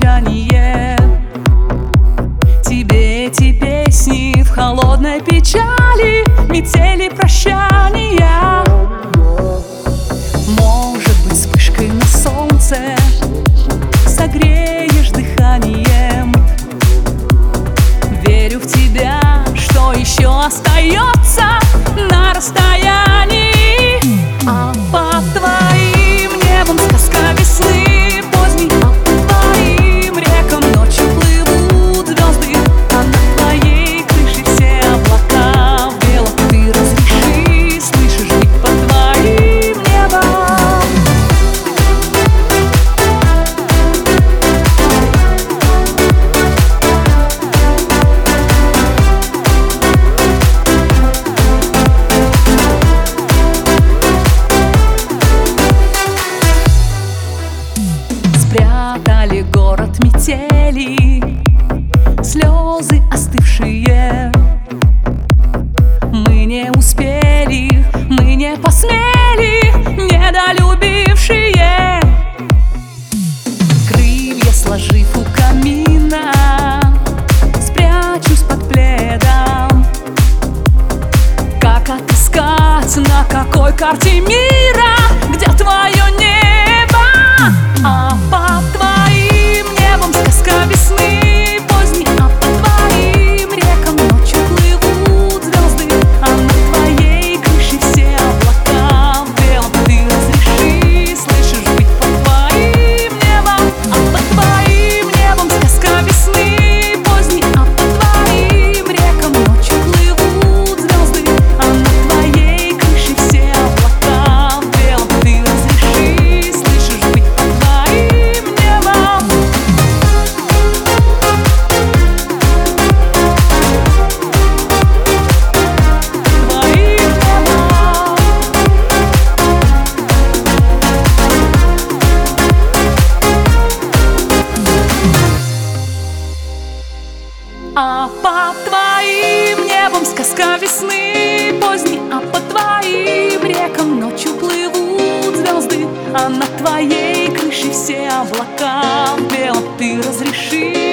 молчание. Тебе эти песни в холодной печали Метели прощания. Может быть вспышкой на солнце Согреешь дыханием. Верю в тебя, что еще остается Спрятали город метели Слезы остывшие. Мы не успели, мы не посмели Недолюбившие. Крылья сложив у камина Спрячусь под пледом. Как отыскать на какой карте мира А под твоим небом сказка весны поздней А по твоим рекам ночью плывут звезды А над твоей крышей все облака в белом Ты разреши,